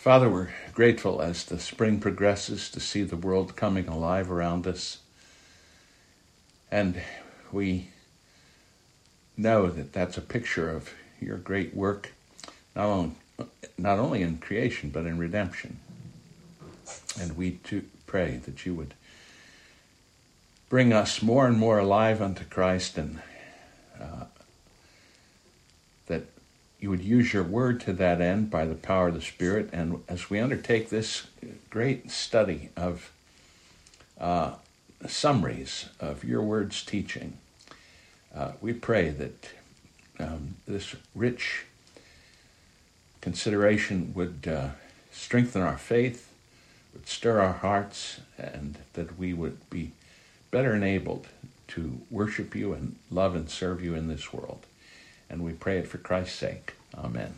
Father, we're grateful as the spring progresses to see the world coming alive around us. And we know that that's a picture of your great work, not only, not only in creation, but in redemption. And we too pray that you would bring us more and more alive unto Christ and uh, you would use your word to that end by the power of the Spirit. And as we undertake this great study of uh, summaries of your word's teaching, uh, we pray that um, this rich consideration would uh, strengthen our faith, would stir our hearts, and that we would be better enabled to worship you and love and serve you in this world. And we pray it for Christ's sake. Amen.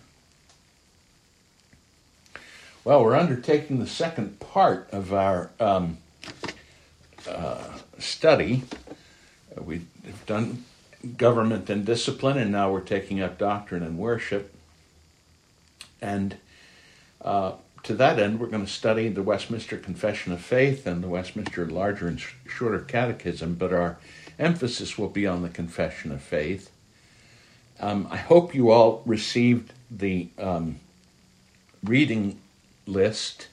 Well, we're undertaking the second part of our um, uh, study. We've done government and discipline, and now we're taking up doctrine and worship. And uh, to that end, we're going to study the Westminster Confession of Faith and the Westminster Larger and Shorter Catechism, but our emphasis will be on the Confession of Faith. Um, I hope you all received the um, reading list,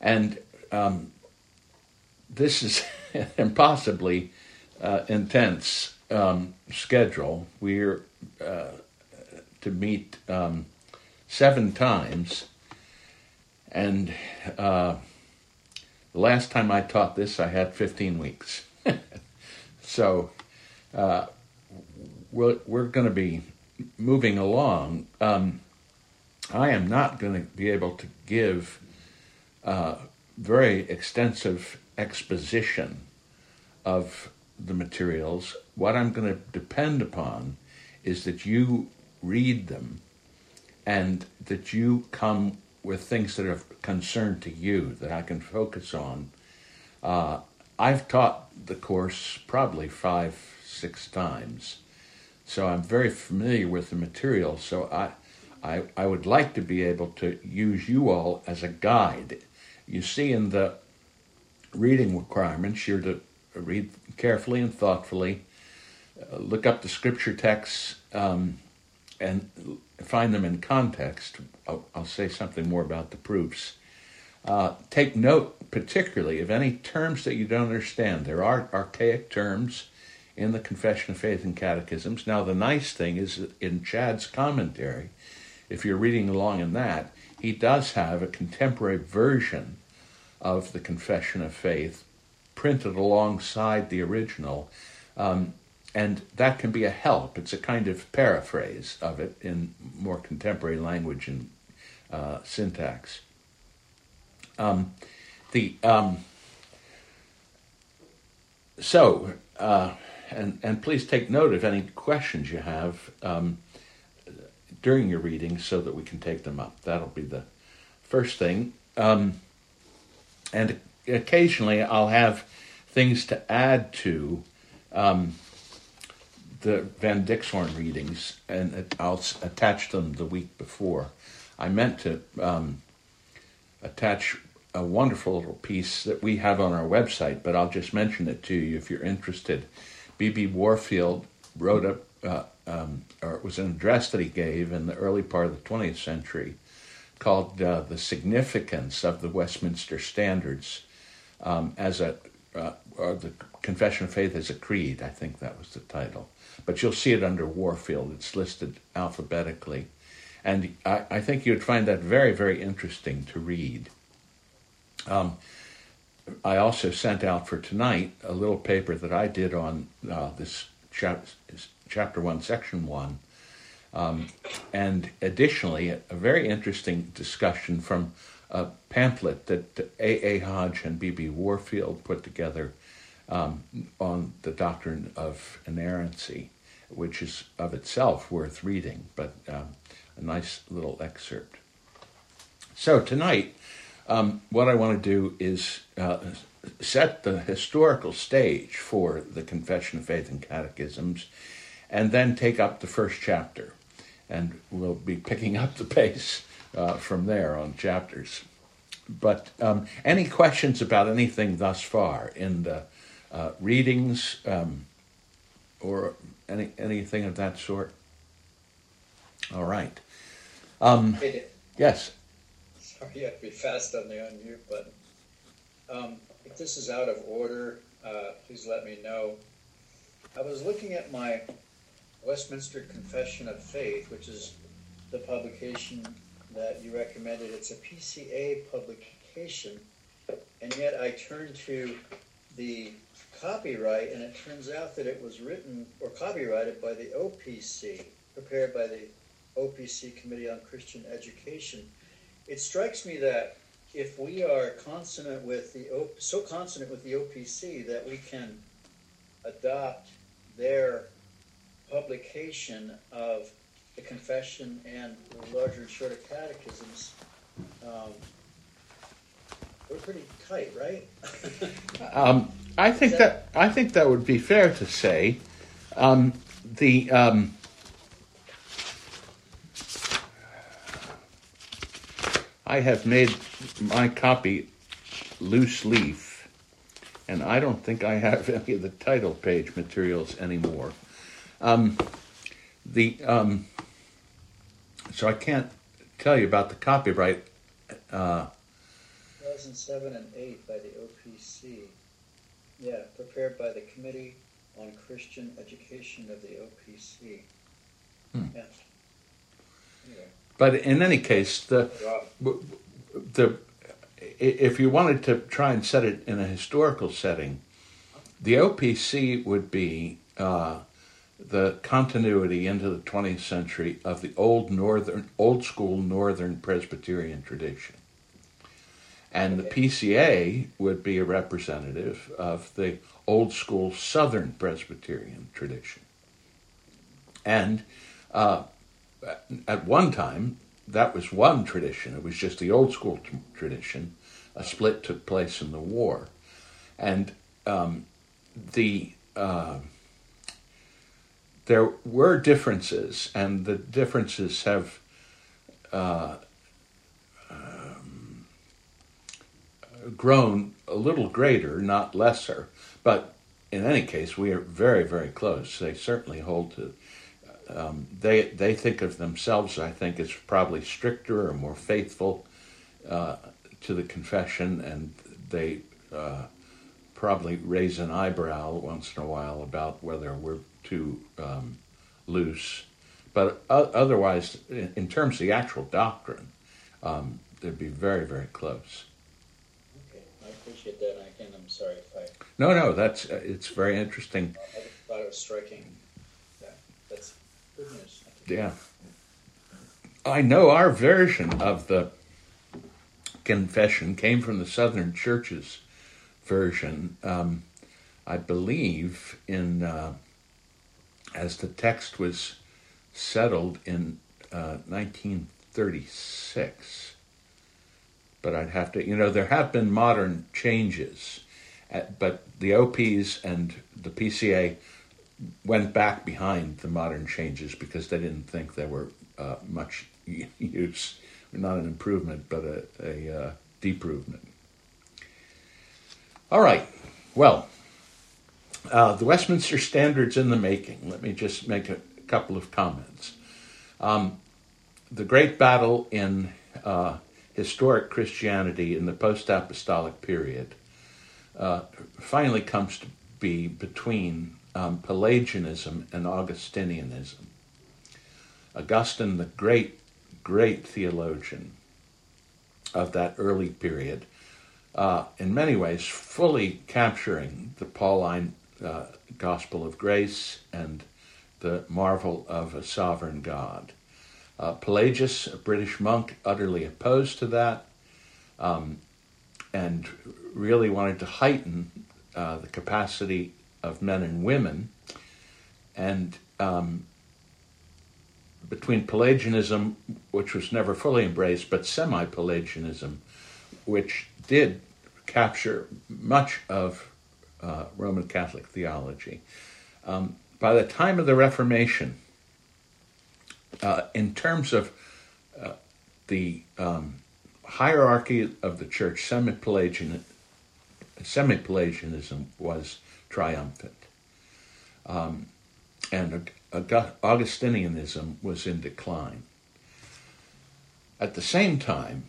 and um, this is impossibly uh, intense um, schedule. We're uh, to meet um, seven times and uh, the last time I taught this, I had 15 weeks. so uh, we're, we're going to be moving along. Um, I am not going to be able to give uh, very extensive exposition of the materials. What I'm going to depend upon is that you read them and that you come with things that are concerned to you that I can focus on. Uh, I've taught the course probably five, six times, so I'm very familiar with the material. So I, I, I would like to be able to use you all as a guide. You see, in the reading requirements, you're to read carefully and thoughtfully, uh, look up the scripture texts, um, and find them in context. I'll, I'll say something more about the proofs. Uh, take note, particularly, of any terms that you don't understand. There are archaic terms in the Confession of Faith and Catechisms. Now, the nice thing is that in Chad's commentary, if you're reading along in that, he does have a contemporary version of the Confession of Faith printed alongside the original. Um, and that can be a help. It's a kind of paraphrase of it in more contemporary language and uh, syntax. Um, the um, so uh, and and please take note of any questions you have um, during your reading so that we can take them up. That'll be the first thing. Um, and occasionally I'll have things to add to um, the Van Dixhoorn readings, and I'll attach them the week before. I meant to um, attach a wonderful little piece that we have on our website, but I'll just mention it to you if you're interested. B.B. Warfield wrote a, uh, um, or it was an address that he gave in the early part of the 20th century called uh, The Significance of the Westminster Standards um, as a, uh, or the Confession of Faith as a Creed, I think that was the title but you'll see it under Warfield. It's listed alphabetically. And I, I think you'd find that very, very interesting to read. Um, I also sent out for tonight a little paper that I did on uh, this chap- chapter 1, section 1. Um, and additionally, a, a, very interesting discussion from a pamphlet that A. A. Hodge and B. B. Warfield put together um, on the doctrine of inerrancy which is of itself worth reading, but um, a nice little excerpt. So tonight, um, what I want to do is uh, set the historical stage for the Confession of Faith and Catechisms, and then take up the first chapter. And we'll be picking up the pace uh, from there on chapters. But um, any questions about anything thus far in the uh, readings um, or any anything of that sort? All right. Um, yes. You have to be fast on the unmute button. Um, if this is out of order, uh, please let me know. I was looking at my Westminster Confession of Faith, which is the publication that you recommended. It's a PCA publication, and yet I turned to the copyright, and it turns out that it was written or copyrighted by the OPC, prepared by the OPC Committee on Christian Education. It strikes me that if we are consonant with the so consonant with the OPC that we can adopt their publication of the confession and the larger and shorter catechisms, um, we're pretty tight, right? um, I think that, that, I think that would be fair to say. Um, the I have made my copy loose leaf, and I don't think I have any of the title page materials anymore. Um, the um, so I can't tell you about the copyright. Uh, 2007 and 8 by the OPC. Yeah, prepared by the Committee on Christian Education of the OPC. Hmm. Yeah. Anyway. But in any case, the the if you wanted to try and set it in a historical setting, the OPC would be uh, the continuity into the 20th century of the old northern, old school Northern Presbyterian tradition, and the PCA would be a representative of the old school Southern Presbyterian tradition, and uh, at one time, that was one tradition. It was just the old school t- tradition. A split took place in the war, and um, the uh, there were differences, and the differences have uh, um, grown a little greater, not lesser. But in any case, we are very, very close. They certainly hold to um, they they think of themselves, I think, as probably stricter or more faithful uh, to the confession, and they uh, probably raise an eyebrow once in a while about whether we're too um, loose. But otherwise, in, in, terms of the actual doctrine, um, they'd be very, very close. Okay, I appreciate that. Again, I'm sorry if I. No, no, that's uh, it's very interesting. I thought it was striking yeah. I know our version of the confession came from the Southern Church's version. Um, I believe in uh, as the text was settled in uh, 1936. But I'd have to, you know, there have been modern changes, at, uh, but the OPs and the PCA went back behind the modern changes because they didn't think they were uh, much use, not an improvement, but a, a uh, deprovement. All right, well, uh, the Westminster Standards in the making. Let me just make a couple of comments. Um, the great battle in uh, historic Christianity in the post apostolic period uh, finally comes to be between um, Pelagianism and Augustinianism. Augustine, the great, great theologian of that early period, uh, in many ways fully capturing the Pauline uh, gospel of grace and the marvel of a sovereign God. Uh, Pelagius, a British monk, utterly opposed to that um, and really wanted to heighten uh, the capacity of men and women, and um, between Pelagianism, which was never fully embraced, but semi Pelagianism, which did capture much of uh, Roman Catholic theology. Um, by the time of the Reformation, uh, in terms of uh, the um, hierarchy of the church, semi-Pelagian, semi-Pelagianism, was triumphant, um, and Augustinianism was in decline. At the same time,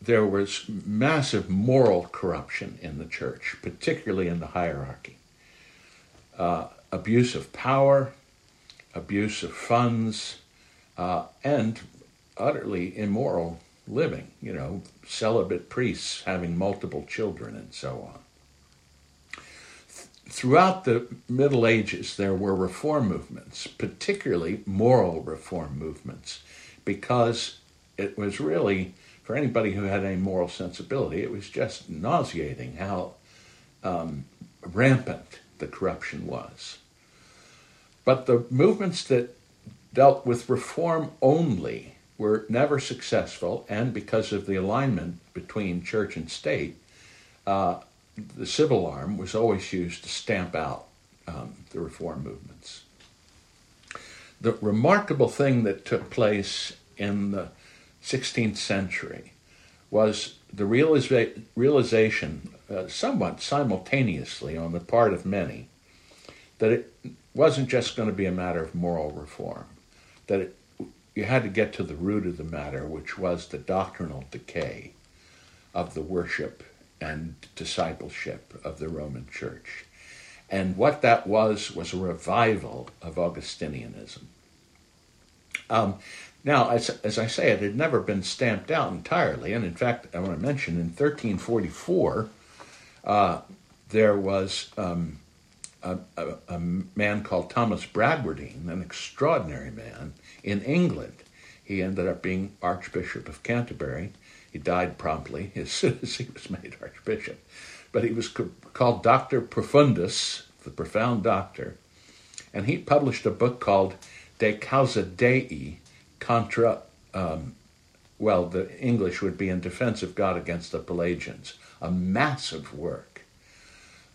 there was massive moral corruption in the church, particularly in the hierarchy. Uh, abuse of power, abuse of funds, uh, and utterly immoral living, you know, celibate priests having multiple children and so on. Throughout the Middle Ages, there were reform movements, particularly moral reform movements, because it was really, for anybody who had any moral sensibility, it was just nauseating how um, rampant the corruption was. But the movements that dealt with reform only were never successful, and because of the alignment between church and state, uh, the civil arm was always used to stamp out um, the reform movements. The remarkable thing that took place in the 16th century was the realiza- realization, uh, somewhat simultaneously on the part of many, that it wasn't just going to be a matter of moral reform, that it, you had to get to the root of the matter, which was the doctrinal decay of the worship and discipleship of the Roman Church. And what that was was a revival of Augustinianism. Um, now, as, as I say, it had never been stamped out entirely. And in fact, I want to mention in 1344, uh, there was um, a, a, a, man called Thomas Bradwardine, an extraordinary man in England. He ended up being Archbishop of Canterbury. He died promptly as soon as he was made Archbishop. But he was called Doctor Profundus, the profound doctor, and he published a book called De Causa Dei contra, um, well, the English would be in defense of God against the Pelagians, a massive work,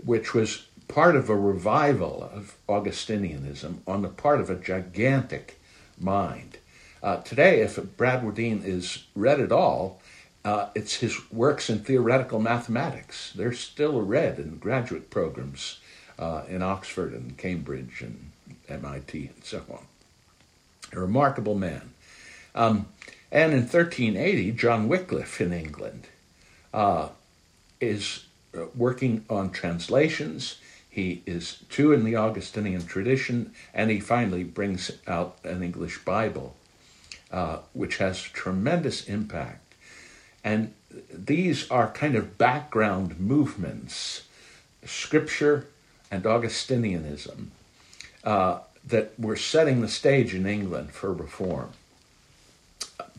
which was part of a revival of Augustinianism on the part of a gigantic mind. Uh, today, if Bradwardine is read at all, uh, it's his works in theoretical mathematics. They're still read in graduate programs uh, in Oxford and Cambridge and MIT and so on. A remarkable man. Um, and in 1380, John Wycliffe in England uh, is uh, working on translations. He is too in the Augustinian tradition, and he finally brings out an English Bible, uh, which has tremendous impact. And these are kind of background movements, Scripture and Augustinianism, uh, that were setting the stage in England for reform.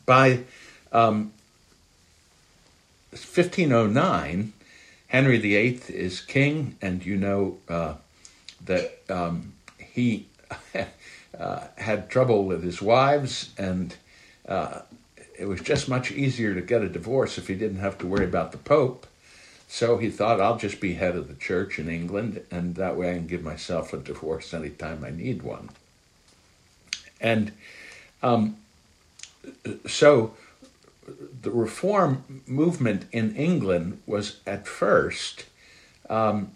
By um, 1509, Henry VIII is king, and you know uh, that um, he uh, had trouble with his wives, and uh, it was just much easier to get a divorce if he didn't have to worry about the Pope. So he thought, I'll just be head of the church in England, and that way I can give myself a divorce anytime I need one. And um, so the reform movement in England was at first um,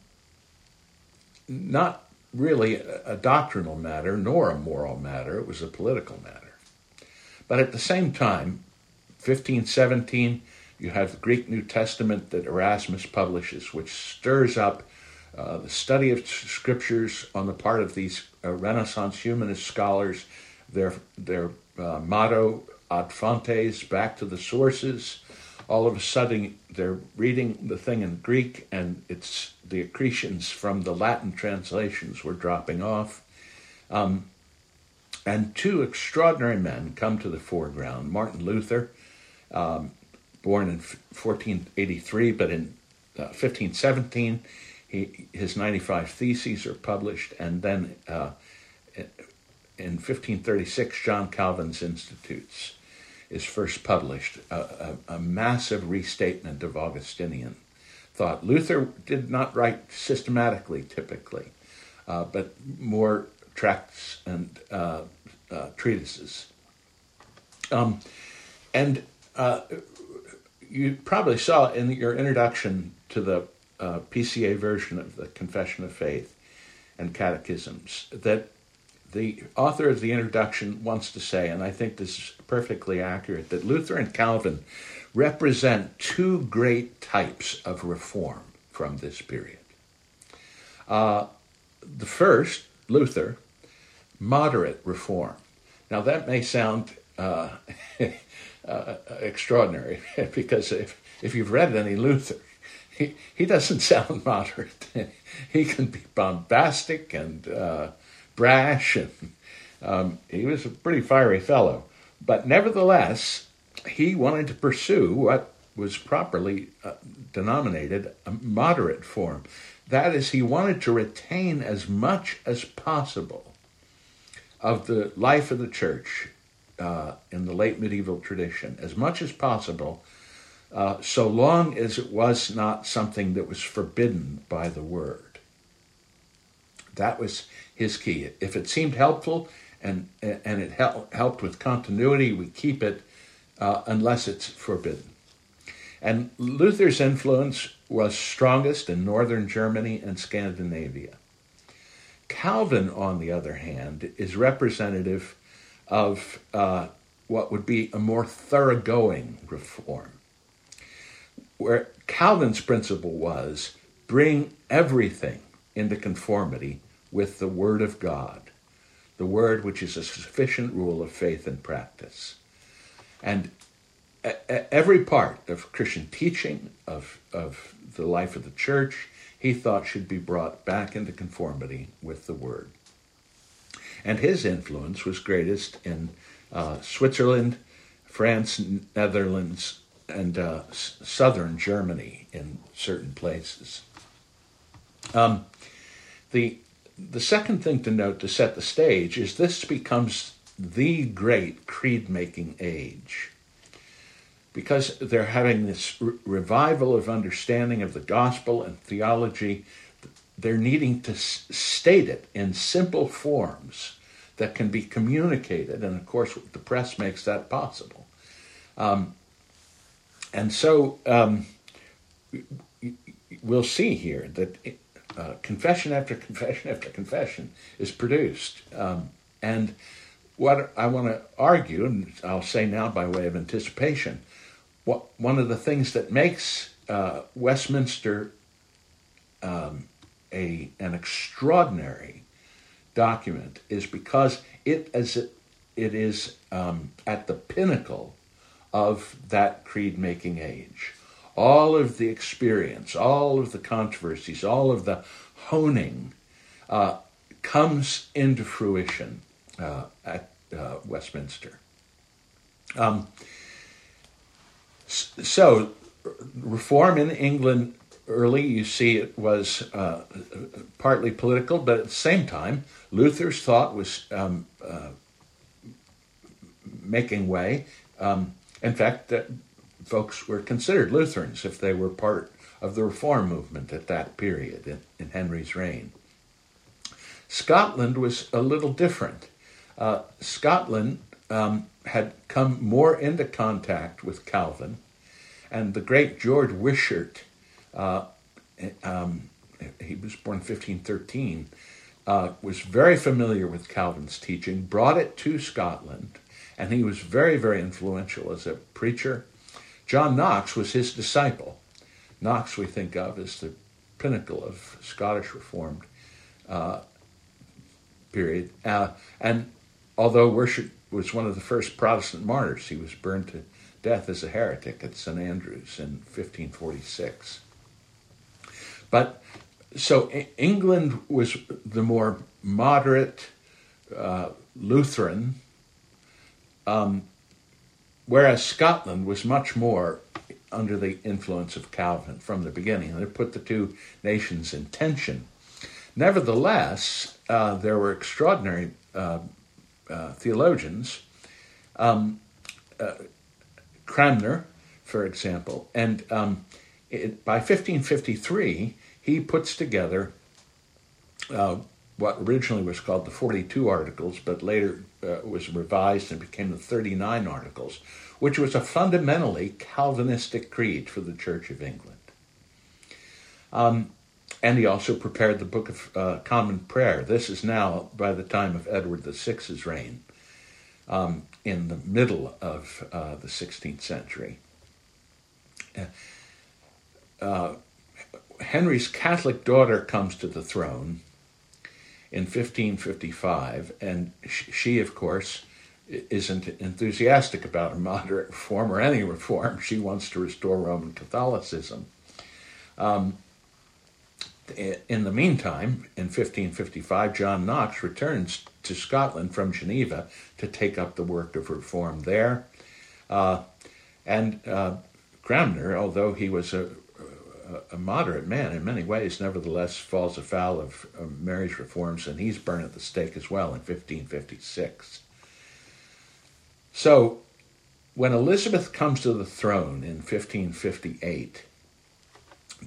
not really a, a doctrinal matter nor a moral matter, it was a political matter. But at the same time, 1517, you have the Greek New Testament that Erasmus publishes, which stirs up uh, the study of scriptures on the part of these uh, Renaissance humanist scholars. Their, their uh, motto ad fontes, back to the sources. All of a sudden, they're reading the thing in Greek, and it's the accretions from the Latin translations were dropping off. Um, and two extraordinary men come to the foreground Martin Luther, um, born in 1483, but in uh, 1517, he, his 95 theses are published, and then uh, in 1536, John Calvin's Institutes is first published, a, a, a, massive restatement of Augustinian thought. Luther did not write systematically, typically, uh, but more tracts and uh, uh, treatises. Um, and uh, you probably saw in your introduction to the uh, PCA version of the Confession of Faith and Catechisms that the author of the introduction wants to say, and I think this is perfectly accurate, that Luther and Calvin represent two great types of reform from this period. Uh, the first, Luther, moderate reform. Now, that may sound uh, uh, extraordinary because if, if you've read any Luther, he, he doesn't sound moderate. he can be bombastic and uh, brash, and um, he was a pretty fiery fellow. But nevertheless, he wanted to pursue what was properly uh, denominated a moderate form. That is, he wanted to retain as much as possible of the life of the church uh, in the late medieval tradition, as much as possible, uh, so long as it was not something that was forbidden by the word. That was his key. If it seemed helpful and and it hel- helped with continuity, we keep it uh, unless it's forbidden. And Luther's influence was strongest in northern Germany and Scandinavia. Calvin, on the other hand, is representative of uh, what would be a more thoroughgoing reform, where Calvin's principle was bring everything into conformity with the Word of God, the Word which is a sufficient rule of faith and practice. And every part of Christian teaching, of, of the life of the church, he thought should be brought back into conformity with the Word. And his influence was greatest in uh, Switzerland, France, Netherlands, and uh, southern Germany in certain places. Um, the the second thing to note to set the stage is this becomes the great creed making age. Because they're having this re- revival of understanding of the gospel and theology, they're needing to s- state it in simple forms that can be communicated. And of course, the press makes that possible. Um, and so um, we'll see here that uh, confession after confession after confession is produced. Um, and what I want to argue, and I'll say now by way of anticipation, what one of the things that makes uh, Westminster um, a an extraordinary document is because it as it, it is um, at the pinnacle of that creed making age all of the experience, all of the controversies, all of the honing uh, comes into fruition uh, at uh, Westminster. Um, so, reform in England early, you see it was uh, partly political, but at the same time, Luther's thought was um, uh, making way. Um, in fact, that folks were considered Lutherans if they were part of the reform movement at that period in, in Henry's reign. Scotland was a little different. Uh, Scotland um, had come more into contact with Calvin, and the great George Wishart, uh, um, he was born in 1513, uh, was very familiar with Calvin's teaching, brought it to Scotland, and he was very, very influential as a preacher John Knox was his disciple. Knox, we think of as the pinnacle of Scottish Reformed uh, period. Uh, and although Wishart was one of the first Protestant martyrs, he was burned to death as a heretic at St Andrews in 1546. But so England was the more moderate uh, Lutheran um, Whereas Scotland was much more under the influence of Calvin from the beginning, and it put the two nations in tension. Nevertheless, uh, there were extraordinary uh, uh, theologians, um, uh, Cranmer, for example, and um, it, by 1553, he puts together uh, what originally was called the 42 Articles, but later uh, was revised and became the 39 Articles, which was a fundamentally Calvinistic creed for the Church of England. Um, and he also prepared the Book of uh, Common Prayer. This is now by the time of Edward VI's reign, um, in the middle of uh, the 16th century. Uh, Henry's Catholic daughter comes to the throne in 1555, and she, of course, isn't enthusiastic about a moderate reform or any reform. She wants to restore Roman Catholicism. Um, in the meantime, in 1555, John Knox returns to Scotland from Geneva to take up the work of reform there. Uh, and uh, Cranmer, although he was a, a, moderate man in many ways, nevertheless falls afoul of Mary's reforms, and he's burned at the stake as well in 1556. So, when Elizabeth comes to the throne in 1558,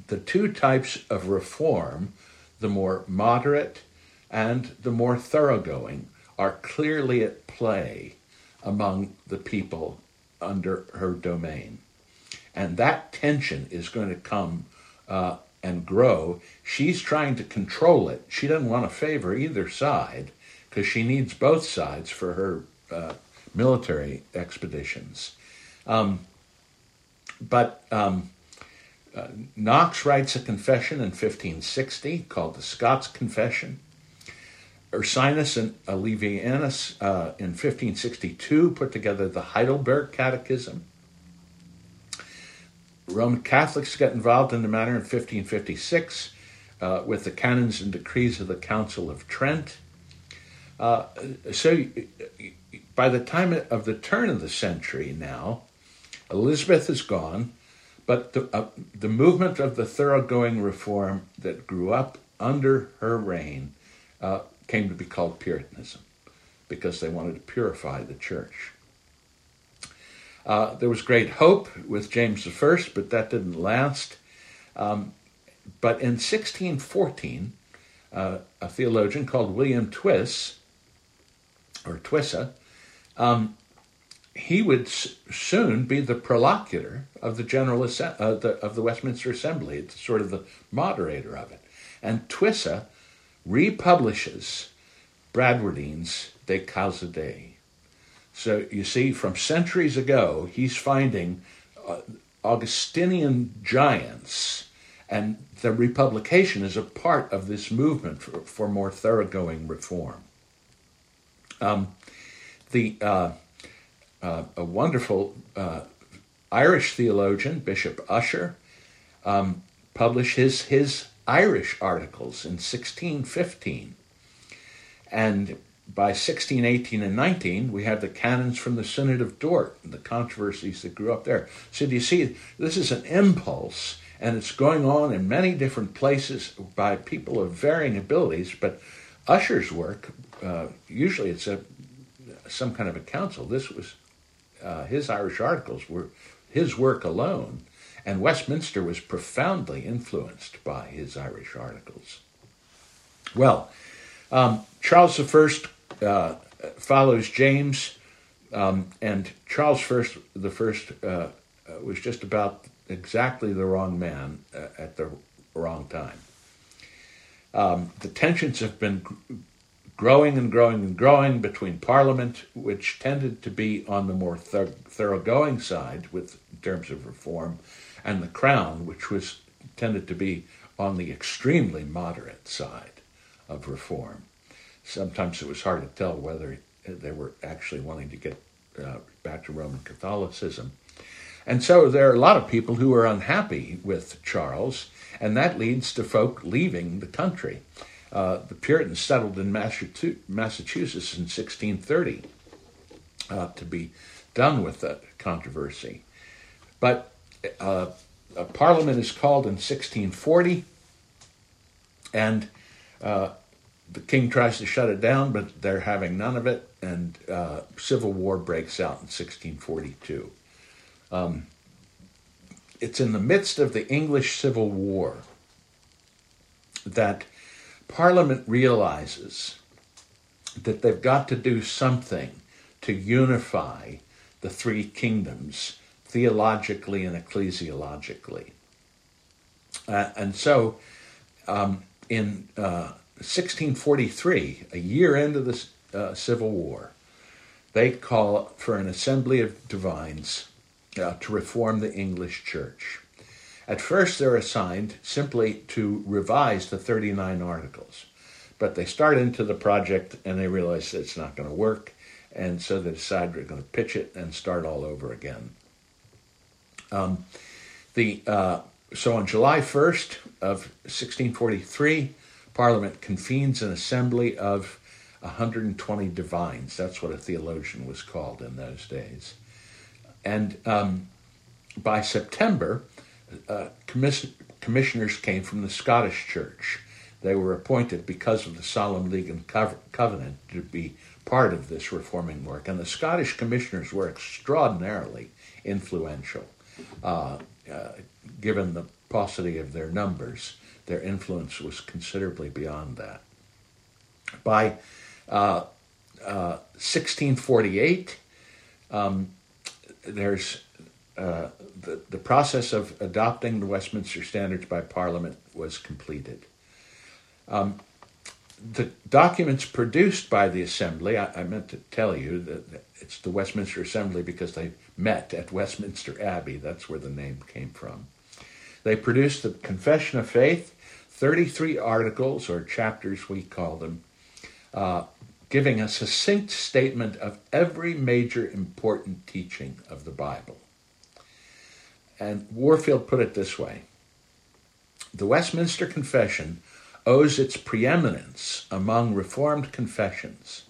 the two types of reform, the more moderate and the more thoroughgoing, are clearly at play among the people under her domain. And that tension is going to come uh, and grow. She's trying to control it. She doesn't want to favor either side because she needs both sides for her uh, military expeditions. Um, but um, uh, Knox writes a confession in 1560 called the Scots Confession. Ursinus and Olevianus uh, in 1562 put together the Heidelberg Catechism. Roman Catholics get involved in the matter in 1556 uh, with the canons and decrees of the Council of Trent. Uh, so by the time of the turn of the century now, Elizabeth is gone, but the, uh, the movement of the thoroughgoing reform that grew up under her reign uh, came to be called Puritanism because they wanted to purify the church. Uh, there was great hope with James I, but that didn't last. Um, but in 1614, uh, a theologian called William Twisse, or Twissa, um, he would soon be the prolocutor of the general uh, the, of the Westminster Assembly. It's sort of the moderator of it. And Twissa republishes Bradwardine's De Causa Dei. So you see, from centuries ago, he's finding uh, Augustinian giants, and the republication is a part of this movement for, for more thoroughgoing reform. Um, the uh, uh, a wonderful uh, Irish theologian, Bishop Ussher, um, published his his Irish articles in 1615, and by 1618 and 19, we have the canons from the Synod of Dort and the controversies that grew up there. So, do you see, this is an impulse, and it's going on in many different places by people of varying abilities. But Ussher's work, uh, usually it's a some kind of a council. This was uh, his Irish articles were his work alone, and Westminster was profoundly influenced by his Irish articles. Well, um, Charles I uh, follows James, um, and Charles first the first uh, uh, was just about exactly the wrong man uh, at the wrong time. Um, the tensions have been growing and growing and growing between Parliament, which tended to be on the more thor- thoroughgoing side with in terms of reform, and the Crown, which was tended to be on the extremely moderate side of reform sometimes it was hard to tell whether they were actually wanting to get uh, back to Roman Catholicism. And so there are a lot of people who are unhappy with Charles, and that leads to folk leaving the country. Uh, the Puritans settled in Massachusetts in 1630 uh, to be done with that controversy. But uh, a parliament is called in 1640, and uh, the king tries to shut it down, but they're having none of it, and uh, civil war breaks out in 1642. Um, it's in the midst of the English Civil War that Parliament realizes that they've got to do something to unify the three kingdoms theologically and ecclesiologically. Uh, and so um, in uh, 1643, a year into the uh, Civil War, they call for an assembly of divines uh, to reform the English church. At first, they're assigned simply to revise the 39 articles, but they start into the project and they realize it's not going to work, and so they decide they're going to pitch it and start all over again. Um, the uh, so on July 1st of 1643, Parliament convenes an assembly of 120 divines. That's what a theologian was called in those days. And um, by September, uh, commission- commissioners came from the Scottish Church. They were appointed because of the Solemn League and Covenant to be part of this reforming work. And the Scottish commissioners were extraordinarily influential, uh, uh, given the paucity of their numbers. Their influence was considerably beyond that. By uh, 1648, uh, um, there's uh, the, the process of adopting the Westminster Standards by Parliament was completed. Um, the documents produced by the Assembly, I, I, meant to tell you that it's the Westminster Assembly because they met at Westminster Abbey. That's where the name came from. They produced the Confession of Faith, 33 articles, or chapters we call them, uh, giving a succinct statement of every major important teaching of the Bible. And Warfield put it this way The Westminster Confession owes its preeminence among Reformed confessions,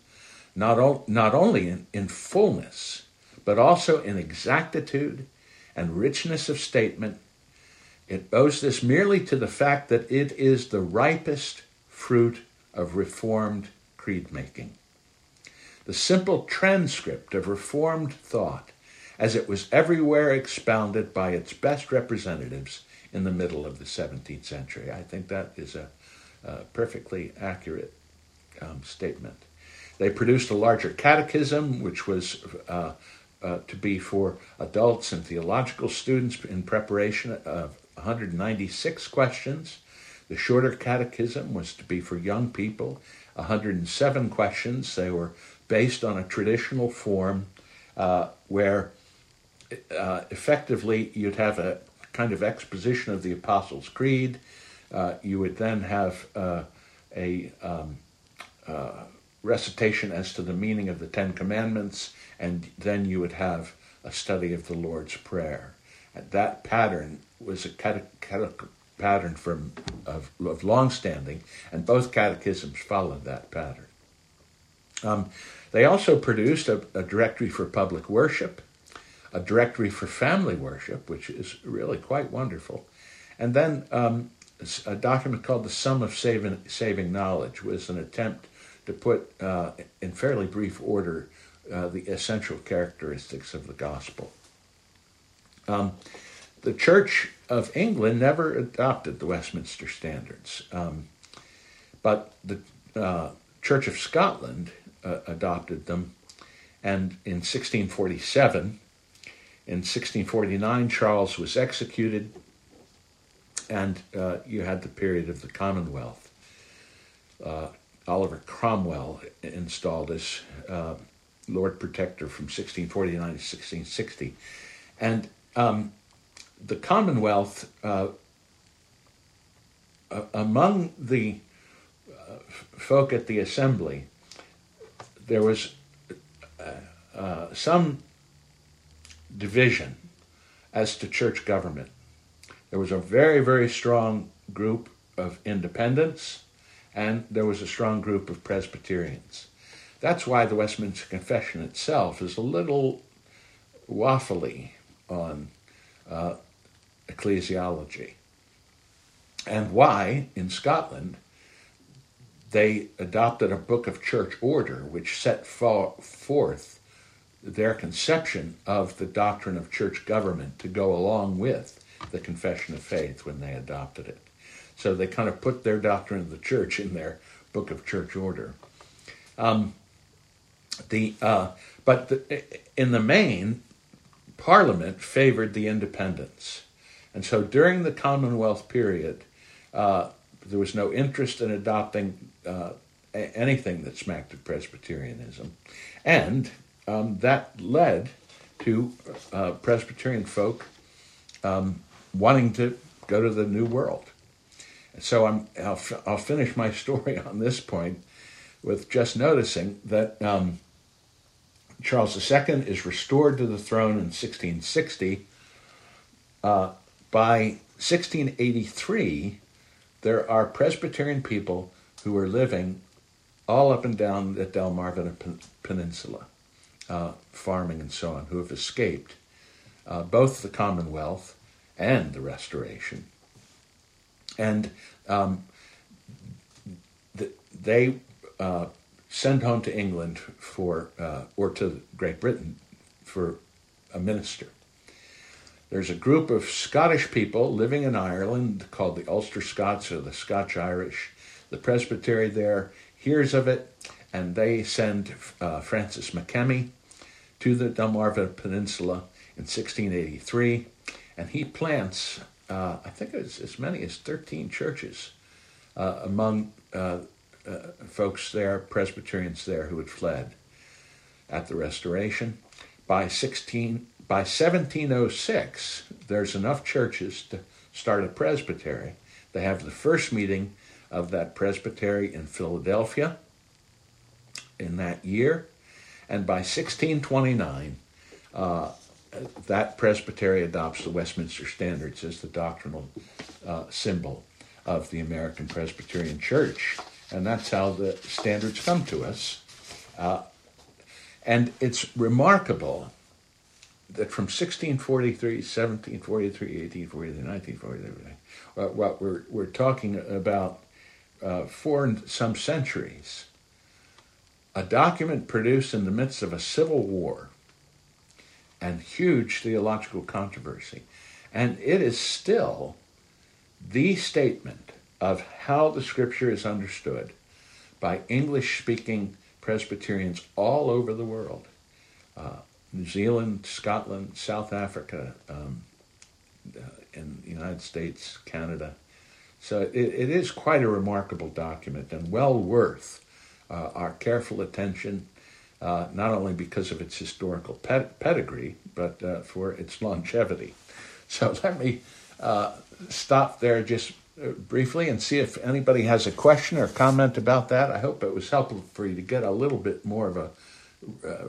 not, o- not only in, in fullness, but also in exactitude and richness of statement. It owes this merely to the fact that it is the ripest fruit of Reformed creed making. The simple transcript of Reformed thought as it was everywhere expounded by its best representatives in the middle of the 17th century. I think that is a, a perfectly accurate um, statement. They produced a larger catechism, which was uh, uh, to be for adults and theological students in preparation of 196 questions. The shorter catechism was to be for young people, 107 questions. They were based on a traditional form uh, where uh, effectively you'd have a kind of exposition of the Apostles' Creed. Uh, you would then have uh, a um, uh, recitation as to the meaning of the Ten Commandments, and then you would have a study of the Lord's Prayer. That pattern was a cate- cate- pattern from of, of long standing, and both catechisms followed that pattern. Um, they also produced a, a directory for public worship a directory for family worship, which is really quite wonderful. And then um, a document called the Sum of Saving, Saving Knowledge was an attempt to put uh, in fairly brief order uh, the essential characteristics of the gospel. Um, the Church of England never adopted the Westminster Standards, um, but the uh, Church of Scotland uh, adopted them, and in 1647 in 1649, Charles was executed, and uh, you had the period of the Commonwealth. Uh, Oliver Cromwell installed as uh, Lord Protector from 1649 to 1660. And um, the Commonwealth, uh, among the uh, folk at the Assembly, there was uh, some division as to church government. There was a very, very strong group of independents, and there was a strong group of Presbyterians. That's why the Westminster Confession itself is a little waffly on uh, ecclesiology, and why in Scotland they adopted a book of church order which set forth their conception of the doctrine of church government to go along with the confession of faith when they adopted it. So they kind of put their doctrine of the church in their book of church order. Um, the uh, but the, in the main, Parliament favored the independents, and so during the Commonwealth period, uh, there was no interest in adopting uh, anything that smacked of Presbyterianism, and um, that led to uh, Presbyterian folk um, wanting to go to the New World. So I'm, I'll, I'll finish my story on this point with just noticing that um, Charles II is restored to the throne in 1660. Uh, by 1683, there are Presbyterian people who are living all up and down the Delmarva Peninsula, uh, farming and so on, who have escaped uh, both the Commonwealth and the Restoration. And um, th- they uh, send home to England for, uh, or to Great Britain for a minister. There's a group of Scottish people living in Ireland called the Ulster Scots or the Scotch Irish. The presbytery there hears of it, and they send uh, Francis Makemie to the Delmarva Peninsula in 1683, and he plants, uh, I think it's as many as 13 churches uh, among uh, uh, folks there, Presbyterians there who had fled at the Restoration. By 16, by 1706, there's enough churches to start a presbytery. They have the first meeting of that presbytery in Philadelphia in that year, and by 1629, uh, that presbytery adopts the Westminster Standards as the doctrinal uh, symbol of the American Presbyterian Church and that's how the standards come to us. Uh, and it's remarkable that from 1643, 1743, 1843, 1943, uh, what we're, we're talking about uh, four some centuries, a document produced in the midst of a civil war and huge theological controversy. And it is still the statement of how the scripture is understood by English speaking Presbyterians all over the world uh, New Zealand, Scotland, South Africa, um, uh, in the United States, Canada. So it, it is quite a remarkable document and well worth uh, our careful attention, uh, not only because of its historical ped- pedigree, but uh, for its longevity. So let me uh, stop there just uh, briefly and see if anybody has a question or comment about that. I hope it was helpful for you to get a little bit more of a uh,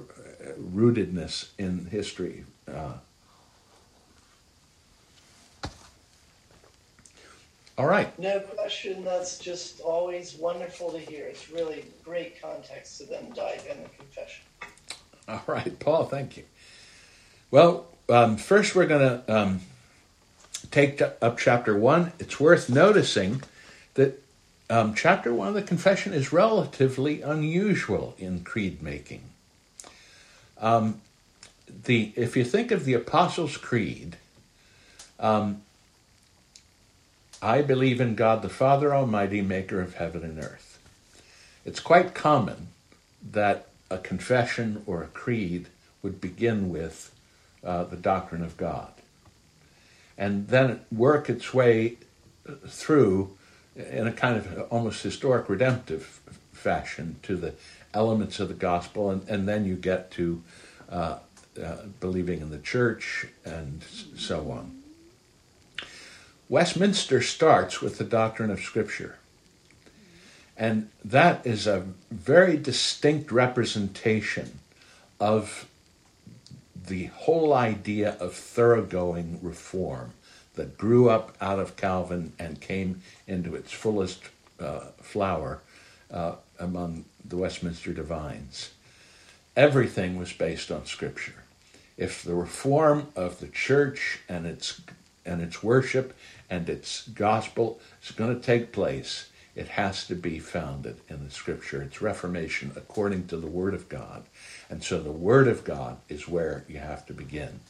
rootedness in history. Uh, all right. No question. That's just always wonderful to hear. It's really great context to then dive in the confession. All right, Paul. Thank you. Well, um, first we're going to. Um, take up chapter one, it's worth noticing that um, chapter one of the confession is relatively unusual in creed making. Um, the if you think of the Apostles' Creed, um, I believe in God the Father Almighty, Maker of heaven and earth. It's quite common that a confession or a creed would begin with uh, the doctrine of God and then work its way through in a kind of almost historic redemptive fashion to the elements of the gospel, and, and then you get to uh, uh, believing in the church and so on. Westminster starts with the doctrine of Scripture. And that is a very distinct representation of the whole idea of thoroughgoing reform that grew up out of Calvin and came into its fullest uh, flower uh, among the Westminster divines. Everything was based on Scripture. If the reform of the church and its and its worship and its gospel is going to take place, it has to be founded in the Scripture. It's Reformation according to the Word of God. And so the Word of God is where you have to begin.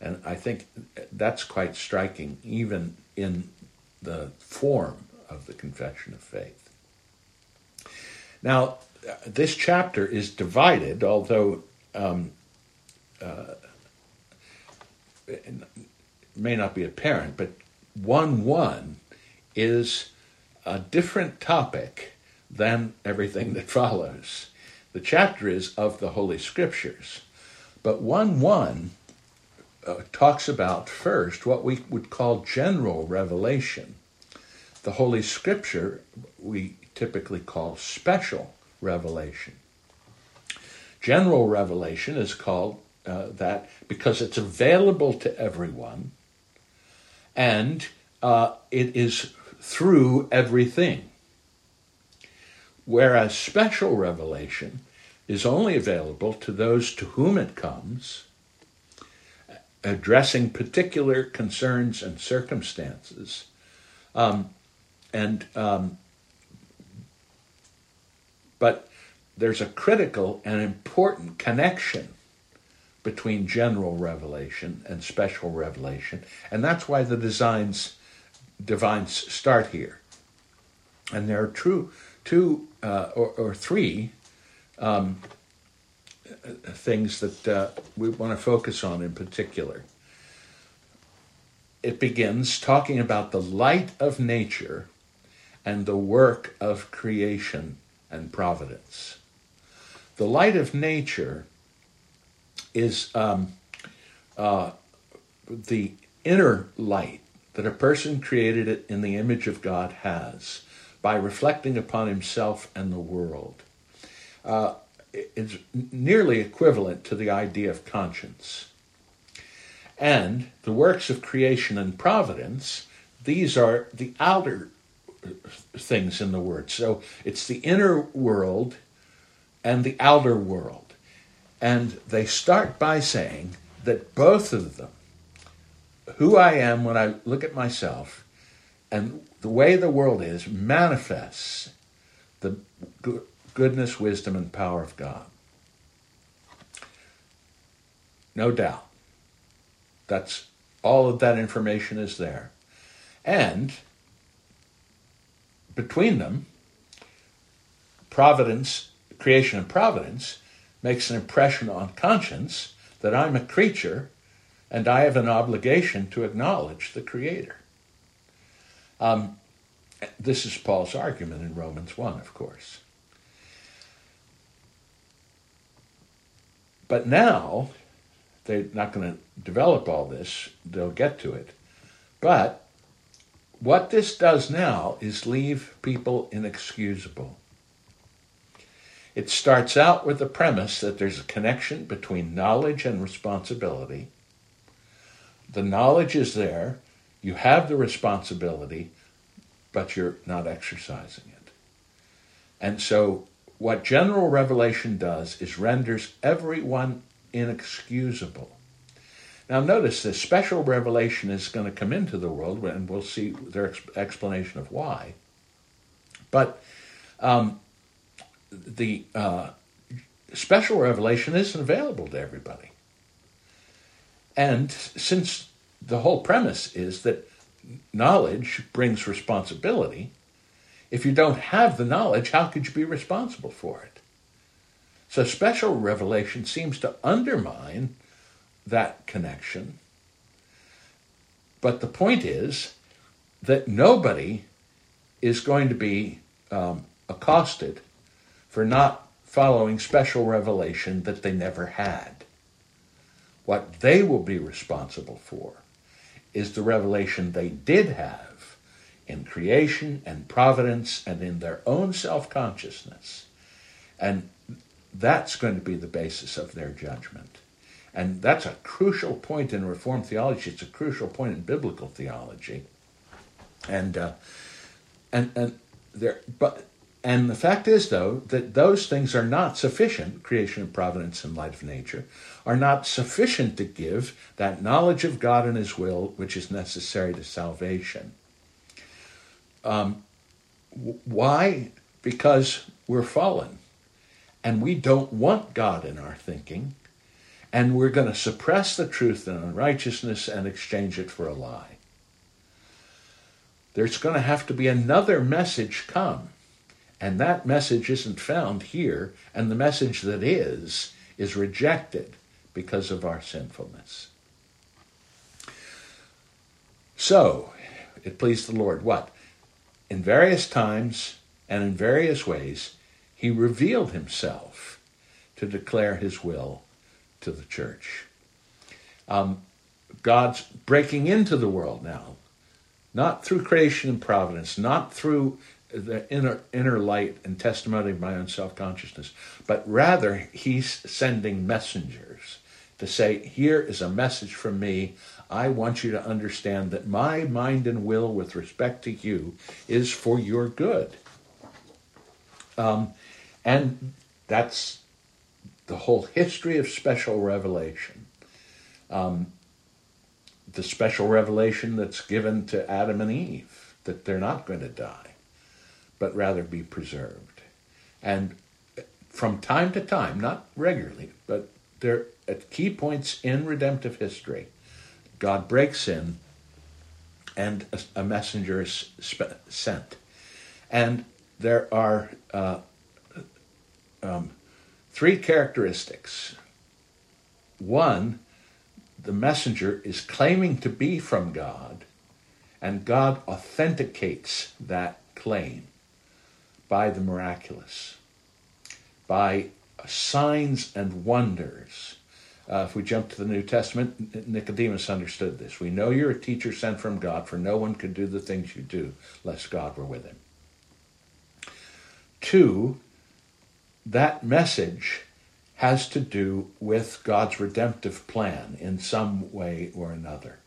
And I think that's quite striking, even in the form of the Confession of Faith. Now, this chapter is divided, although um, uh, it may not be apparent, but 1 1 is a different topic than everything that follows. The chapter is of the Holy Scriptures, but 1 1 uh, talks about first what we would call general revelation. The Holy Scripture we typically call special revelation. General revelation is called uh, that because it's available to everyone and uh, it is through everything. Whereas special revelation is only available to those to whom it comes, addressing particular concerns and circumstances. Um, and um, but there's a critical and important connection between general revelation and special revelation, and that's why the designs divines start here. And there are true two uh, or, or, three um, things that uh, we want to focus on in particular. It begins talking about the light of nature and the work of creation and providence. The light of nature is um, uh, the inner light that a person created in the image of God has by reflecting upon himself and the world. Uh, it's nearly equivalent to the idea of conscience. And the works of creation and providence, these are the outer things in the word. So it's the inner world and the outer world. And they start by saying that both of them, who I am when I look at myself and the way the world is, manifests the goodness, wisdom, and power of God. No doubt. That's all of that information is there. And between them, providence, creation and providence, makes an impression on conscience that I'm a creature and I have an obligation to acknowledge the Creator. Um, this is Paul's argument in Romans 1, of course. But now, they're not going to develop all this, they'll get to it. But what this does now is leave people inexcusable. It starts out with the premise that there's a connection between knowledge and responsibility. The knowledge is there, you have the responsibility, but you're not exercising it. And so, what general revelation does is renders everyone inexcusable. Now, notice this special revelation is going to come into the world, and we'll see their explanation of why. But um, the uh, special revelation isn't available to everybody. And since the whole premise is that knowledge brings responsibility, if you don't have the knowledge, how could you be responsible for it? So, special revelation seems to undermine that connection. But the point is that nobody is going to be um, accosted for not following special revelation that they never had. What they will be responsible for is the revelation they did have in creation and providence and in their own self consciousness. And that's going to be the basis of their judgment. And that's a crucial point in Reformed theology. It's a crucial point in biblical theology. And uh, and and there, but and the fact is, though, that those things are not sufficient. Creation and providence and light of nature are not sufficient to give that knowledge of God and His will, which is necessary to salvation. Um, why? Because we're fallen, and we don't want God in our thinking and we're going to suppress the truth and unrighteousness and exchange it for a lie. there's going to have to be another message come. And that message isn't found here, and the message that is, is rejected because of our sinfulness. So, it pleased the Lord what? In various times and in various ways, he revealed himself to declare his will to the church. Um, God's breaking into the world now, not through creation and providence, not through the inner inner light and testimony of my own self consciousness, but rather he's sending messengers to say, "Here is a message from me. I want you to understand that my mind and will, with respect to you, is for your good." Um, and that's the whole history of special revelation. Um, the special revelation that's given to Adam and Eve that they're not going to die, but rather be preserved. And from time to time, not regularly, but there at key points in redemptive history, God breaks in and a, a messenger is sent. And there are uh, um, three characteristics. One, the messenger is claiming to be from God, and God authenticates that claim by the miraculous, by signs and wonders. Uh, if we jump to the New Testament, Nicodemus understood this. We know you're a teacher sent from God, for no one could do the things you do unless God were with him. Two, that message has to do with God's redemptive plan in some way or another.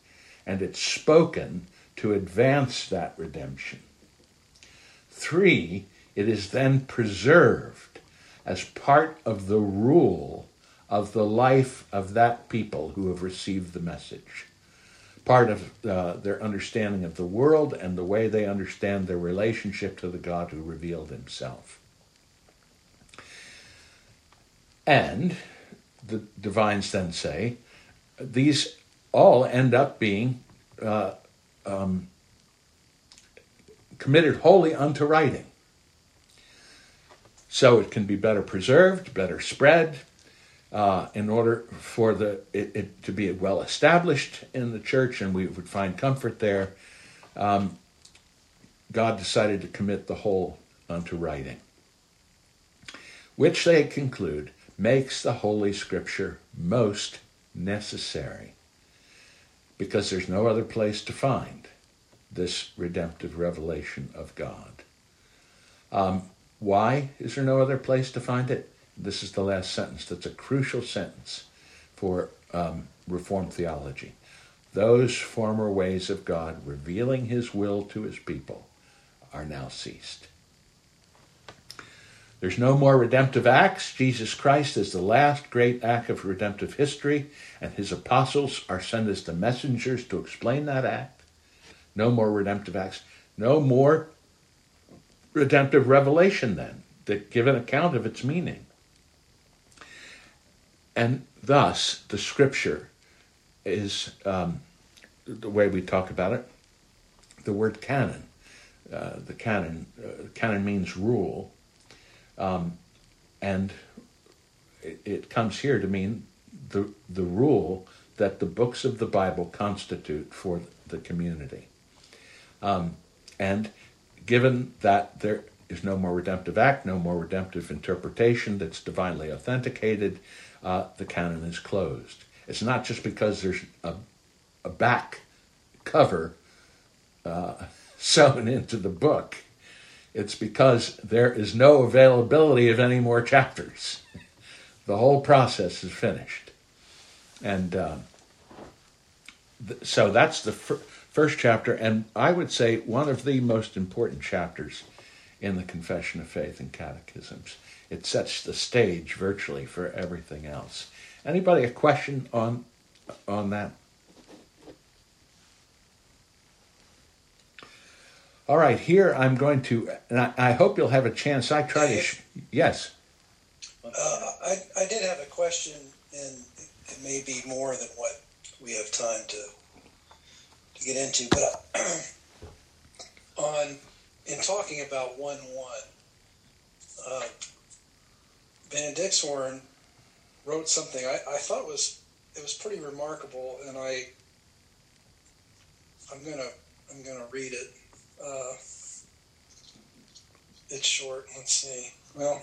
And it's spoken to advance that redemption. Three, it is then preserved as part of the rule of the life of that people who have received the message. Part of uh, their understanding of the world and the way they understand their relationship to the God who revealed himself. And the divines then say, these all end up being uh, um, committed wholly unto writing. So it can be better preserved, better spread, uh, in order for the it, it, to be well established in the church, and we would find comfort there. Um, God decided to commit the whole unto writing, which they conclude makes the Holy Scripture most necessary because there's no other place to find this redemptive revelation of God. Um, why is there no other place to find it? This is the last sentence. That's a crucial sentence for um, Reformed theology. Those former ways of God revealing his will to his people are now ceased. There's no more redemptive acts. Jesus Christ is the last great act of redemptive history, and his apostles are sent as the messengers to explain that act. No more redemptive acts. No more redemptive revelation, then, that give an account of its meaning. And thus, the scripture is um, the way we talk about it. The word canon, uh, the canon, uh, canon means rule um, and it, it comes here to mean the, the rule that the books of the Bible constitute for the community. Um, and given that there is no more redemptive act, no more redemptive interpretation that's divinely authenticated, uh, the canon is closed. It's not just because there's a, a back cover uh, sewn into the book. It's because there is no availability of any more chapters. the whole process is finished. And uh, th- so that's the fir- first chapter, and I would say one of the most important chapters in the Confession of Faith and Catechisms. It sets the stage virtually for everything else. Anybody a question on on that? All right, here I'm going to, and I, I hope you'll have a chance. I try to, sh- yes. Uh, I, I did have a question, and it may be more than what we have time to to get into. But I, on in talking about one one. Uh, Van Dixhoorn wrote something I, I thought was it was pretty remarkable, and I I'm gonna I'm gonna read it. Uh, it's short. Let's see. Well,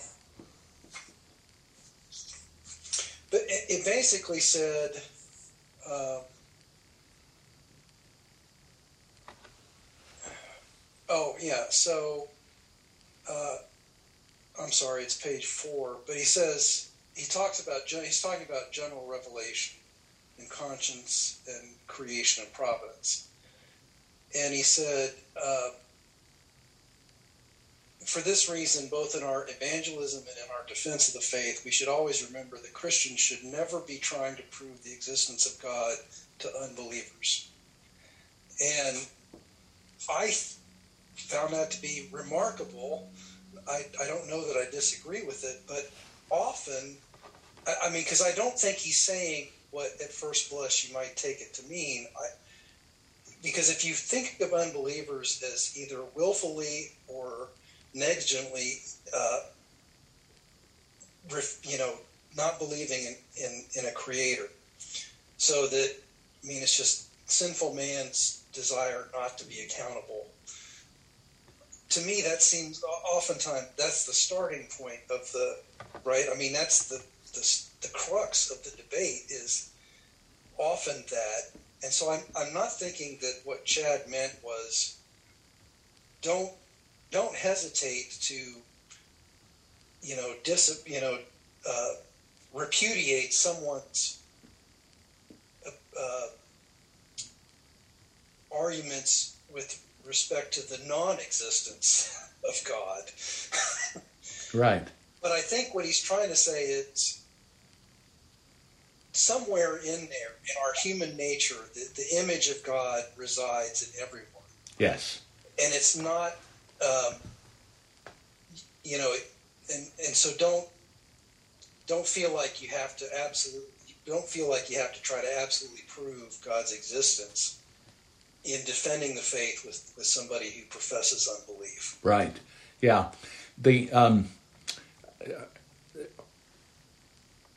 but it, it basically said. Uh, oh yeah, so uh, I'm sorry, it's page four, but he says he talks about he's talking about general revelation and conscience and creation and providence, and he said. Uh, for this reason, both in our evangelism and in our defense of the faith, we should always remember that Christians should never be trying to prove the existence of God to unbelievers. And I found that to be remarkable. I, I don't know that I disagree with it, but often, I, I mean, because I don't think he's saying what at first blush you might take it to mean. I, because if you think of unbelievers as either willfully or negligently, uh, you know, not believing in, in, in a creator. So that, I mean, it's just sinful man's desire not to be accountable. To me, that seems oftentimes that's the starting point of the right. I mean, that's the the, the crux of the debate is often that, and so I'm I'm not thinking that what Chad meant was don't don't hesitate to, you know, dis, you know, uh, repudiate someone's uh, arguments with respect to the non-existence of God. right. But I think what he's trying to say is somewhere in there, in our human nature, the, the image of God resides in everyone. Yes. And it's not um, you know, and and so don't don't feel like you have to absolutely don't feel like you have to try to absolutely prove God's existence in defending the faith with, with somebody who professes unbelief. Right. Yeah. The um,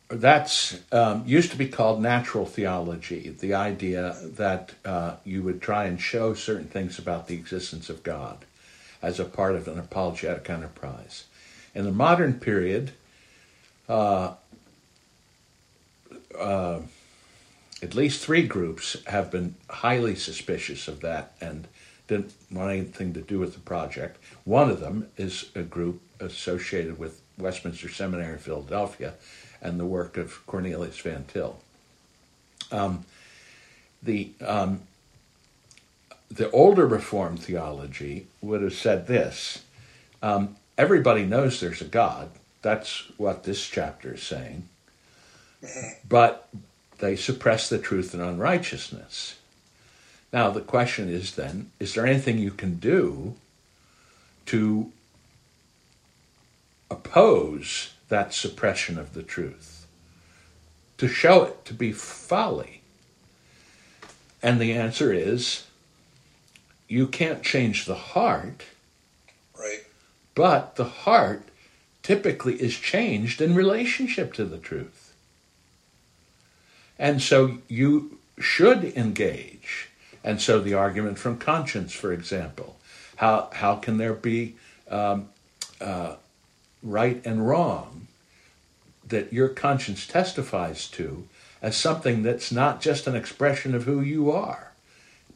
that's um, used to be called natural theology. The idea that uh, you would try and show certain things about the existence of God as a part of an apologetic enterprise. In the modern period, uh, uh, at least three groups have been highly suspicious of that and didn't want anything to do with the project. One of them is a group associated with Westminster Seminary in Philadelphia and the work of Cornelius Van Til. Um, the um, the older Reformed theology would have said this um, everybody knows there's a God. That's what this chapter is saying. But they suppress the truth and unrighteousness. Now, the question is then is there anything you can do to oppose that suppression of the truth? To show it to be folly? And the answer is you can't change the heart. Right. But the heart typically is changed in relationship to the truth. And so you should engage. And so the argument from conscience, for example, how, how can there be um, uh, right and wrong that your conscience testifies to as something that's not just an expression of who you are?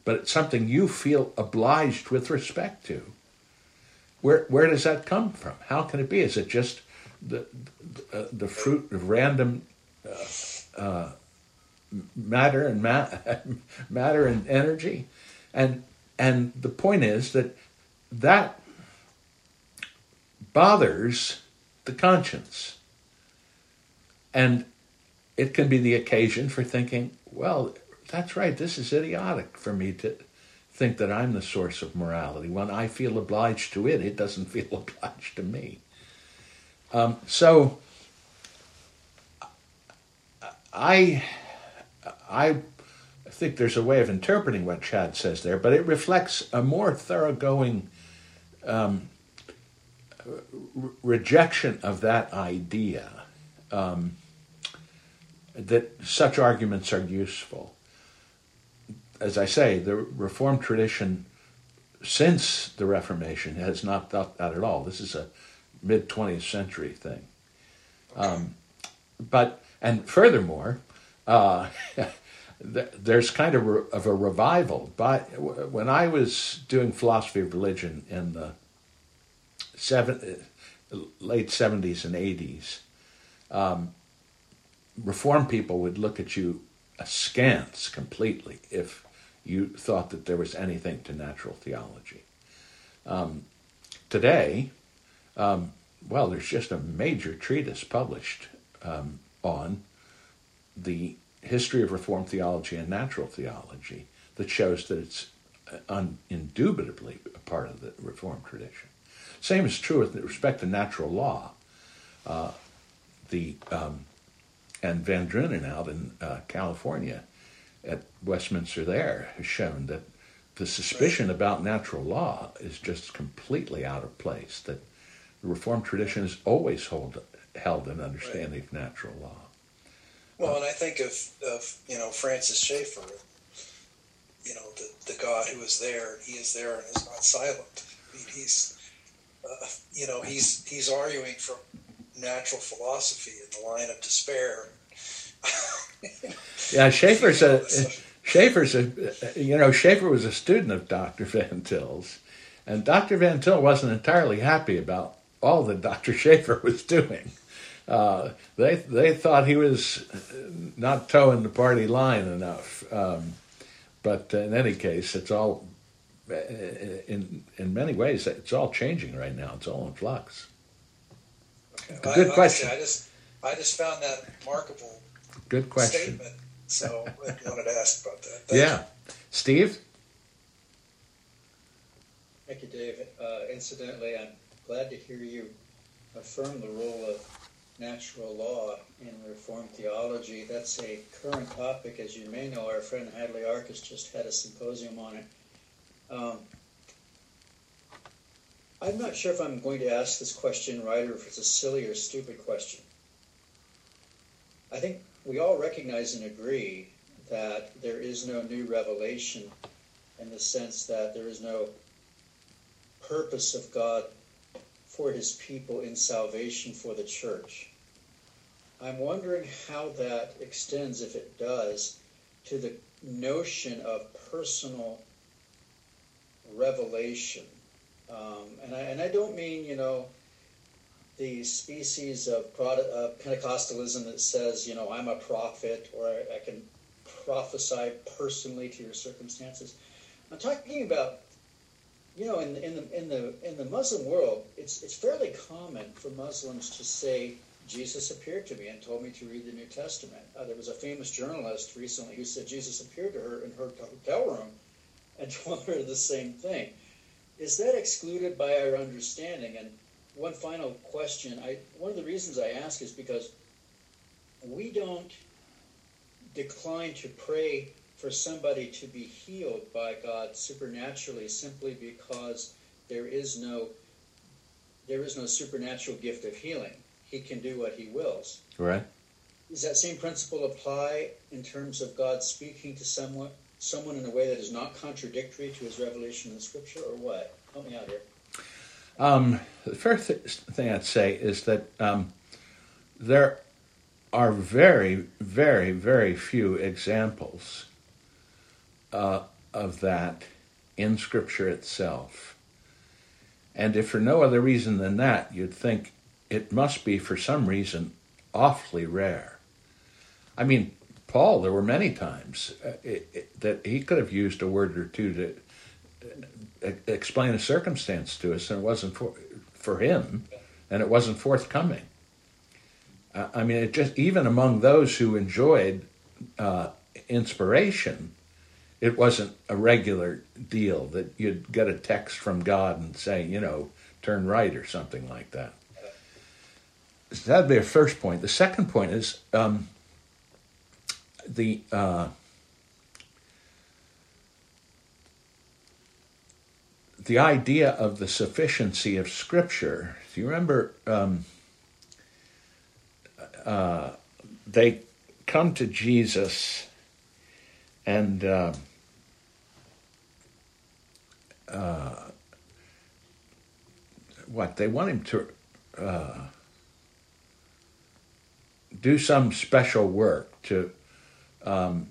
but it's something you feel obliged with respect to. Where where does that come from? How can it be? Is it just the uh, the fruit of random uh, uh, matter and ma- matter and energy? And and the point is that that bothers the conscience, and it can be the occasion for thinking, well, that's right, this is idiotic for me to think that I'm the source of morality. When I feel obliged to it, it doesn't feel obliged to me. Um, so I, I think there's a way of interpreting what Chad says there, but it reflects a more thoroughgoing um, rejection of that idea um, that such arguments are useful. As I say, the Reformed tradition since the Reformation has not thought that at all. This is a mid 20th century thing. Um, but, and furthermore, uh, there's kind of, re- of a revival. But when I was doing philosophy of religion in the seven, late 70s and 80s, um, Reformed people would look at you askance completely if you thought that there was anything to natural theology. Um, today, um, well, there's just a major treatise published um, on the history of Reformed theology and natural theology that shows that it's uh, un- indubitably a part of the Reformed tradition. Same is true with respect to natural law. Uh, the um, and VanDrunen out in uh, California at Westminster there has shown that the suspicion about natural law is just completely out of place. That the Reformed tradition has always hold, held an understanding right. of natural law. Well, and I think of, of you know Francis Schaeffer, you know the, the God who is there, he is there and is not silent. I mean, he's uh, you know he's he's arguing from natural philosophy in the line of despair. yeah, Schaeffer's a Schaeffer's a you know Schaeffer was a student of Dr. Van Til's, and Dr. Van Til wasn't entirely happy about all that Dr. Schaeffer was doing. Uh, they they thought he was not toeing the party line enough. Um, but in any case, it's all in in many ways it's all changing right now. It's all in flux. Okay. Good I, question. I just I just found that remarkable. Good question. Statement. So I wanted to ask about that. Thank yeah, you. Steve. Thank you, Dave. Uh, incidentally, I'm glad to hear you affirm the role of natural law in Reformed theology. That's a current topic, as you may know. Our friend Hadley Arkes just had a symposium on it. Um, I'm not sure if I'm going to ask this question right or if it's a silly or stupid question. I think we all recognize and agree that there is no new revelation in the sense that there is no purpose of God for his people in salvation for the church. I'm wondering how that extends, if it does, to the notion of personal revelation. Um, and, I, and I don't mean, you know, the species of Pentecostalism that says, you know, I'm a prophet or I, I can prophesy personally to your circumstances. I'm talking about, you know, in, in the in the in the Muslim world, it's it's fairly common for Muslims to say Jesus appeared to me and told me to read the New Testament. Uh, there was a famous journalist recently who said Jesus appeared to her in her hotel room and told her the same thing. Is that excluded by our understanding? And one final question. I, one of the reasons I ask is because we don't decline to pray for somebody to be healed by God supernaturally simply because there is no there is no supernatural gift of healing. He can do what he wills. Right. Does that same principle apply in terms of God speaking to someone someone in a way that is not contradictory to his revelation in Scripture, or what? Help me out here. Um, the first thing I'd say is that um, there are very, very, very few examples uh, of that in Scripture itself. And if for no other reason than that, you'd think it must be for some reason awfully rare. I mean, Paul, there were many times uh, that he could have used a word or two to uh, explain a circumstance to us, and it wasn't for for him, and it wasn't forthcoming. I mean, it just even among those who enjoyed uh, inspiration, it wasn't a regular deal that you'd get a text from God and say, you know, turn right or something like that. So that'd be a first point. The second point is um, the uh, the idea of the sufficiency of Scripture. Do you remember? Um, uh, they come to Jesus and uh, uh, what they want him to uh, do some special work to um,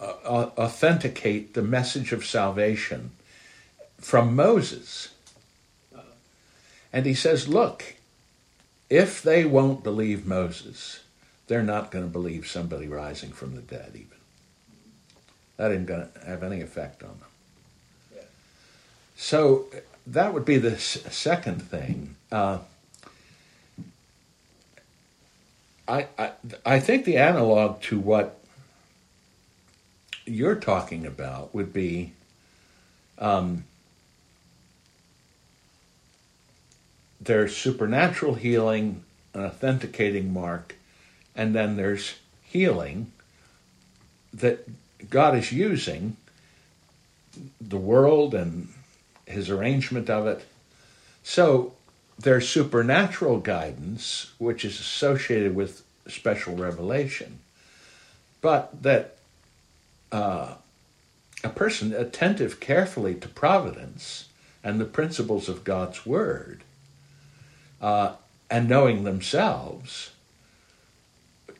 uh, authenticate the message of salvation from Moses. And he says, Look, if they won't believe Moses, they're not going to believe somebody rising from the dead, even. That ain't going to have any effect on them. Yeah. So that would be the second thing. Uh, I, I, think the analog to what you're talking about would be um, there's supernatural healing, an authenticating mark, and then there's healing that God is using the world and his arrangement of it. So there's supernatural guidance, which is associated with special revelation, but that uh, a person attentive carefully to providence and the principles of God's word uh, and knowing themselves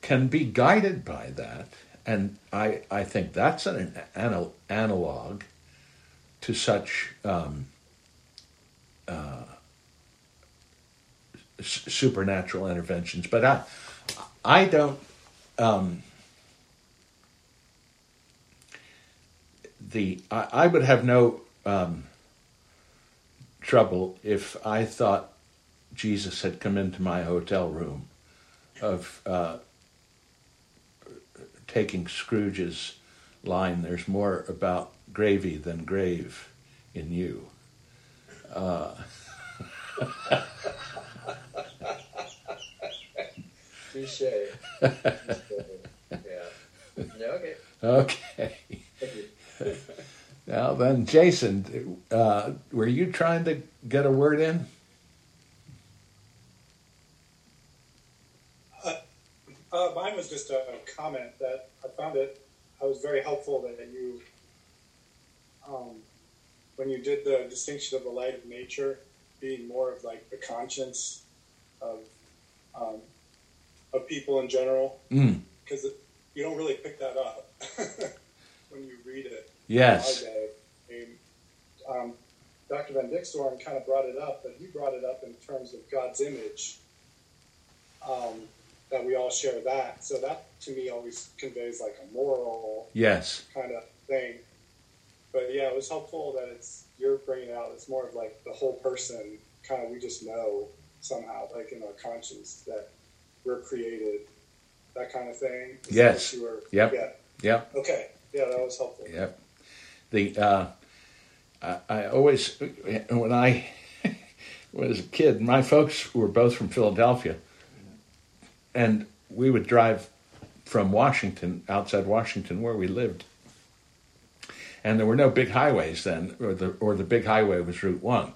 can be guided by that. And I, I think that's an, an analog to such um, uh, supernatural interventions. But I, I don't. Um, the I, I, would have no um, trouble if I thought Jesus had come into my hotel room of uh, taking Scrooge's line, there's more about gravy than grave in you. Uh, Touche. yeah. Yeah, okay. Okay. now then, Jason, uh, were you trying to get a word in? Uh, mine was just a comment that I found it. I was very helpful that you, um, when you did the distinction of the light of nature being more of like the conscience of um, of people in general, because mm. you don't really pick that up when you read it. Yes. Um, Dr. Van Dixhoorn kind of brought it up, but he brought it up in terms of God's image. Um, that we all share that. So that to me always conveys like a moral yes kind of thing. But yeah, it was helpful that it's you're bringing out. It's more of like the whole person. Kind of we just know somehow, like in our conscience, that we're created. That kind of thing. Is yes. Were, yep. Yeah. Yep. Okay. Yeah, that was helpful. Yep. The uh, I, I always when I was a kid, my folks were both from Philadelphia and we would drive from Washington, outside Washington, where we lived. And there were no big highways then, or the or the big highway was Route One,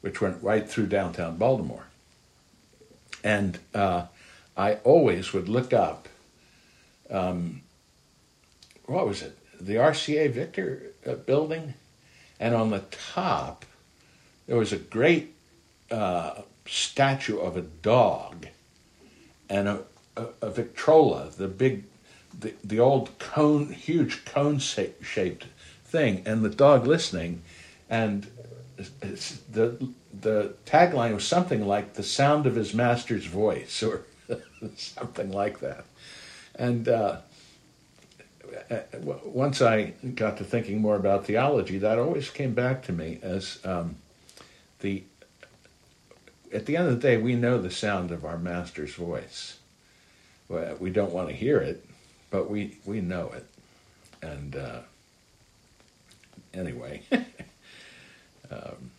which went right through downtown Baltimore. And uh, I always would look up. Um, what was it? The RCA Victor uh, building, and on the top, there was a great uh, statue of a dog and a, a, a Victrola, the big, the, the old cone, huge cone shaped thing, and the dog listening, and the the tagline was something like the sound of his master's voice or something like that, and. Uh, once I got to thinking more about theology, that always came back to me as um, the at the end of the day, we know the sound of our master's voice. We don't want to hear it, but we, we know it. And uh, anyway. um,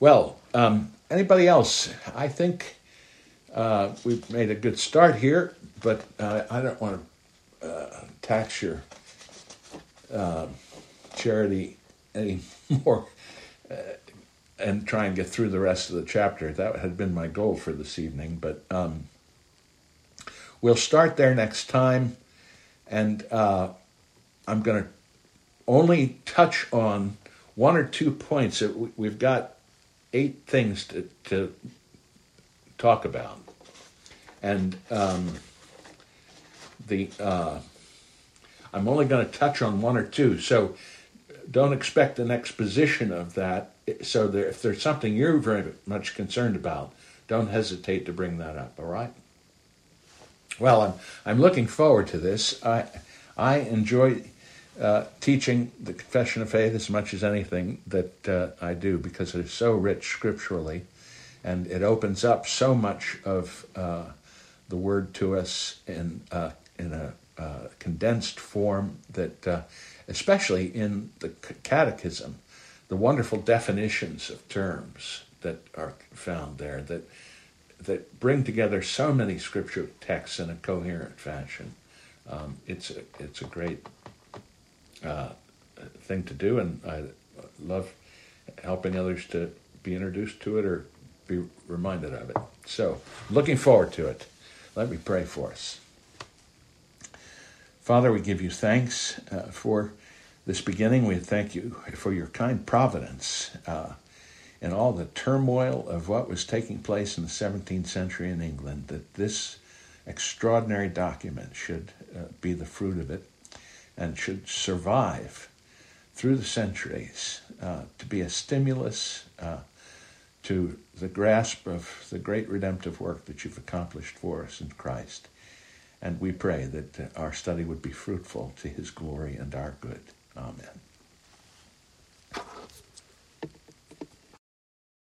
well, um, anybody else? I think uh, we've made a good start here, but uh, I don't want to uh, tax your um, charity anymore uh, and try and get through the rest of the chapter. That had been my goal for this evening, but um, we'll start there next time, and uh, I'm going to only touch on one or two points. We've got eight things to, to talk about, and um, the uh, I'm only going to touch on one or two. So don't expect an exposition of that. So there, if there's something you're very much concerned about, don't hesitate to bring that up. All right. Well, I'm I'm looking forward to this. I I enjoy uh, teaching the Confession of Faith as much as anything that uh, I do because it is so rich scripturally, and it opens up so much of uh, the Word to us in uh, in a uh, condensed form that, uh, especially in the Catechism, the wonderful definitions of terms that are found there that that bring together so many scripture texts in a coherent fashion. Um, it's a, it's a great uh, thing to do, and I love helping others to be introduced to it or be reminded of it. So, looking forward to it. Let me pray for us. Father, we give you thanks uh, for this beginning. We thank you for your kind providence uh, in all the turmoil of what was taking place in the 17th century in England, that this extraordinary document should uh, be the fruit of it and should survive through the centuries uh, to be a stimulus uh, to the grasp of the great redemptive work that you've accomplished for us in Christ. And we pray that our study would be fruitful to his glory and our good. Amen.